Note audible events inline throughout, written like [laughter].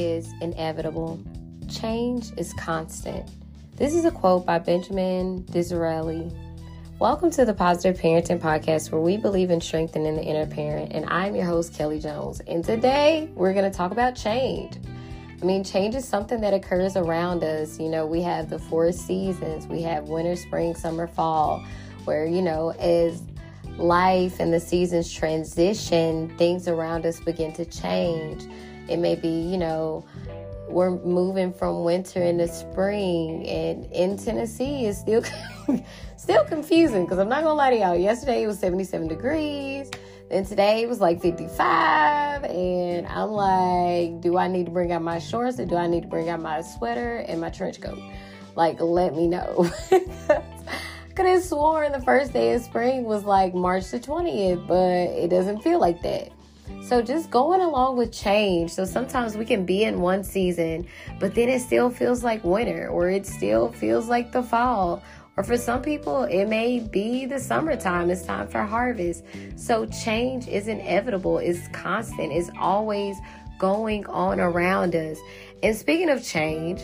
is inevitable, change is constant. This is a quote by Benjamin Disraeli. Welcome to the Positive Parenting Podcast, where we believe in strengthening the inner parent. And I'm your host, Kelly Jones. And today we're going to talk about change. I mean, change is something that occurs around us. You know, we have the four seasons we have winter, spring, summer, fall, where, you know, as life and the seasons transition, things around us begin to change. It may be, you know, we're moving from winter into spring, and in Tennessee is still [laughs] still confusing because I'm not gonna lie to y'all. Yesterday it was 77 degrees. Then today it was like 55, and I'm like, do I need to bring out my shorts or do I need to bring out my sweater and my trench coat? Like, let me know. [laughs] could have sworn the first day of spring was like March the 20th, but it doesn't feel like that. So just going along with change. So sometimes we can be in one season, but then it still feels like winter or it still feels like the fall. Or for some people, it may be the summertime. It's time for harvest. So change is inevitable, it's constant, it's always going on around us. And speaking of change,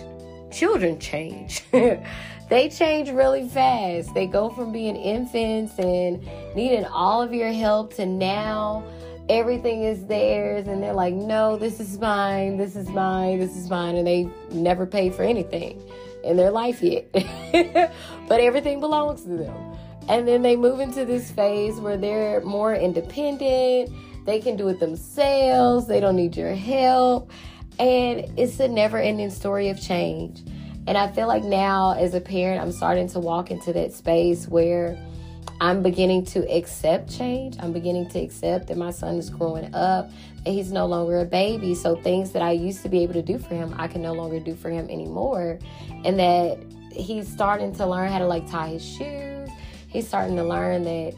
children change. [laughs] they change really fast. They go from being infants and needing all of your help to now everything is theirs and they're like no this is mine this is mine this is mine and they never paid for anything in their life yet. [laughs] But everything belongs to them. And then they move into this phase where they're more independent they can do it themselves they don't need your help and it's a never ending story of change. And i feel like now as a parent i'm starting to walk into that space where I'm beginning to accept change. I'm beginning to accept that my son is growing up, and he's no longer a baby. So things that I used to be able to do for him, I can no longer do for him anymore. And that he's starting to learn how to like tie his shoes. He's starting to learn that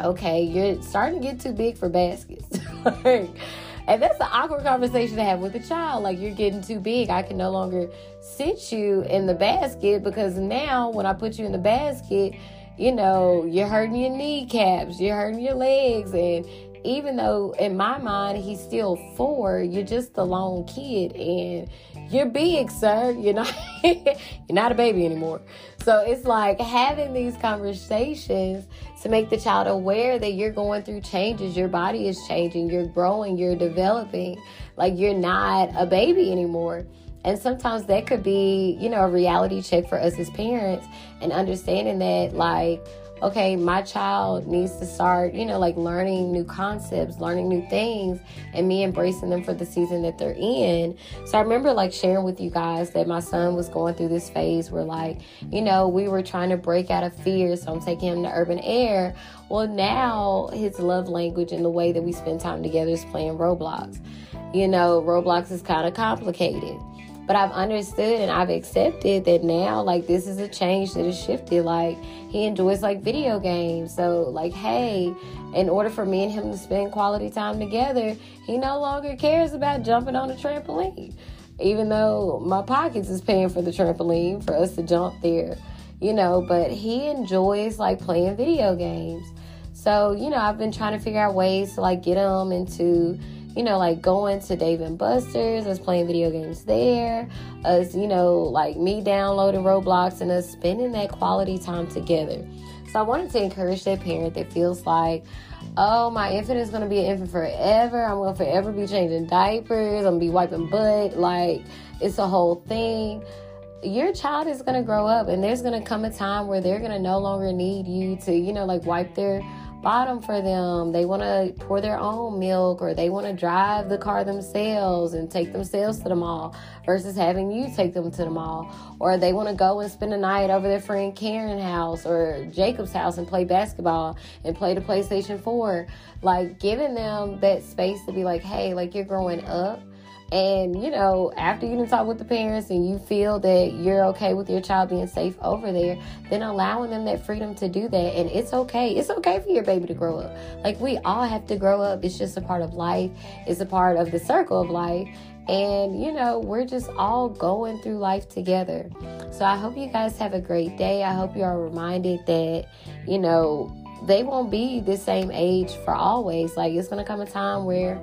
okay, you're starting to get too big for baskets. [laughs] and that's an awkward conversation to have with a child. Like you're getting too big. I can no longer sit you in the basket because now when I put you in the basket, you know, you're hurting your kneecaps, you're hurting your legs. And even though in my mind he's still four, you're just a lone kid and you're big, sir. You're not [laughs] you're not a baby anymore. So it's like having these conversations to make the child aware that you're going through changes, your body is changing, you're growing, you're developing, like you're not a baby anymore. And sometimes that could be, you know, a reality check for us as parents and understanding that, like, okay, my child needs to start, you know, like learning new concepts, learning new things, and me embracing them for the season that they're in. So I remember like sharing with you guys that my son was going through this phase where, like, you know, we were trying to break out of fear. So I'm taking him to urban air. Well, now his love language and the way that we spend time together is playing Roblox. You know, Roblox is kind of complicated. But I've understood and I've accepted that now, like, this is a change that has shifted. Like, he enjoys, like, video games. So, like, hey, in order for me and him to spend quality time together, he no longer cares about jumping on a trampoline. Even though my pockets is paying for the trampoline for us to jump there, you know, but he enjoys, like, playing video games. So, you know, I've been trying to figure out ways to, like, get him into you know, like going to Dave and Buster's, us playing video games there, us, you know, like me downloading Roblox and us spending that quality time together. So I wanted to encourage that parent that feels like, oh, my infant is to be an infant forever. I'm to forever be changing diapers. I'm to be wiping butt. Like, it's a whole thing. Your child is going to grow up and there's going to come a time where they're going to no longer need you to, you know, like wipe their bottom for them. They want to pour their own milk or they want to drive the car themselves and take themselves to the mall versus having you take them to the mall. Or they want to go and spend a night over their friend Karen's house or Jacob's house and play basketball and play the PlayStation 4. Like giving them that space to be like, hey, like you're growing up and you know, after you talk with the parents and you feel that you're okay with your child being safe over there, then allowing them that freedom to do that. And it's okay. It's okay for your baby to grow up. Like we all have to grow up. It's just a part of life. It's a part of the circle of life. And you know, we're just all going through life together. So I hope you guys have a great day. I hope you are reminded that, you know, they won't be the same age for always. Like it's gonna come a time where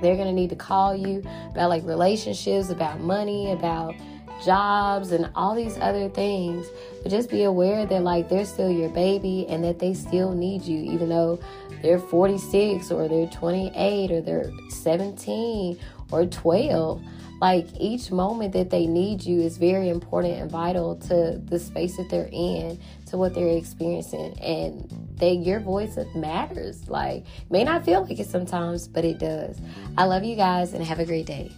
They're going to need to call you about like relationships, about money, about jobs and all these other things. But just be aware that like they're still your baby and that they still need you, even though they're 46 or they're 28 or they're 17 or 12. Like each moment that they need you is very important and vital to the space that they're in, to what they're experiencing. And they your voice matters. Like may not feel like it sometimes, but it does. I love you guys and have a great day.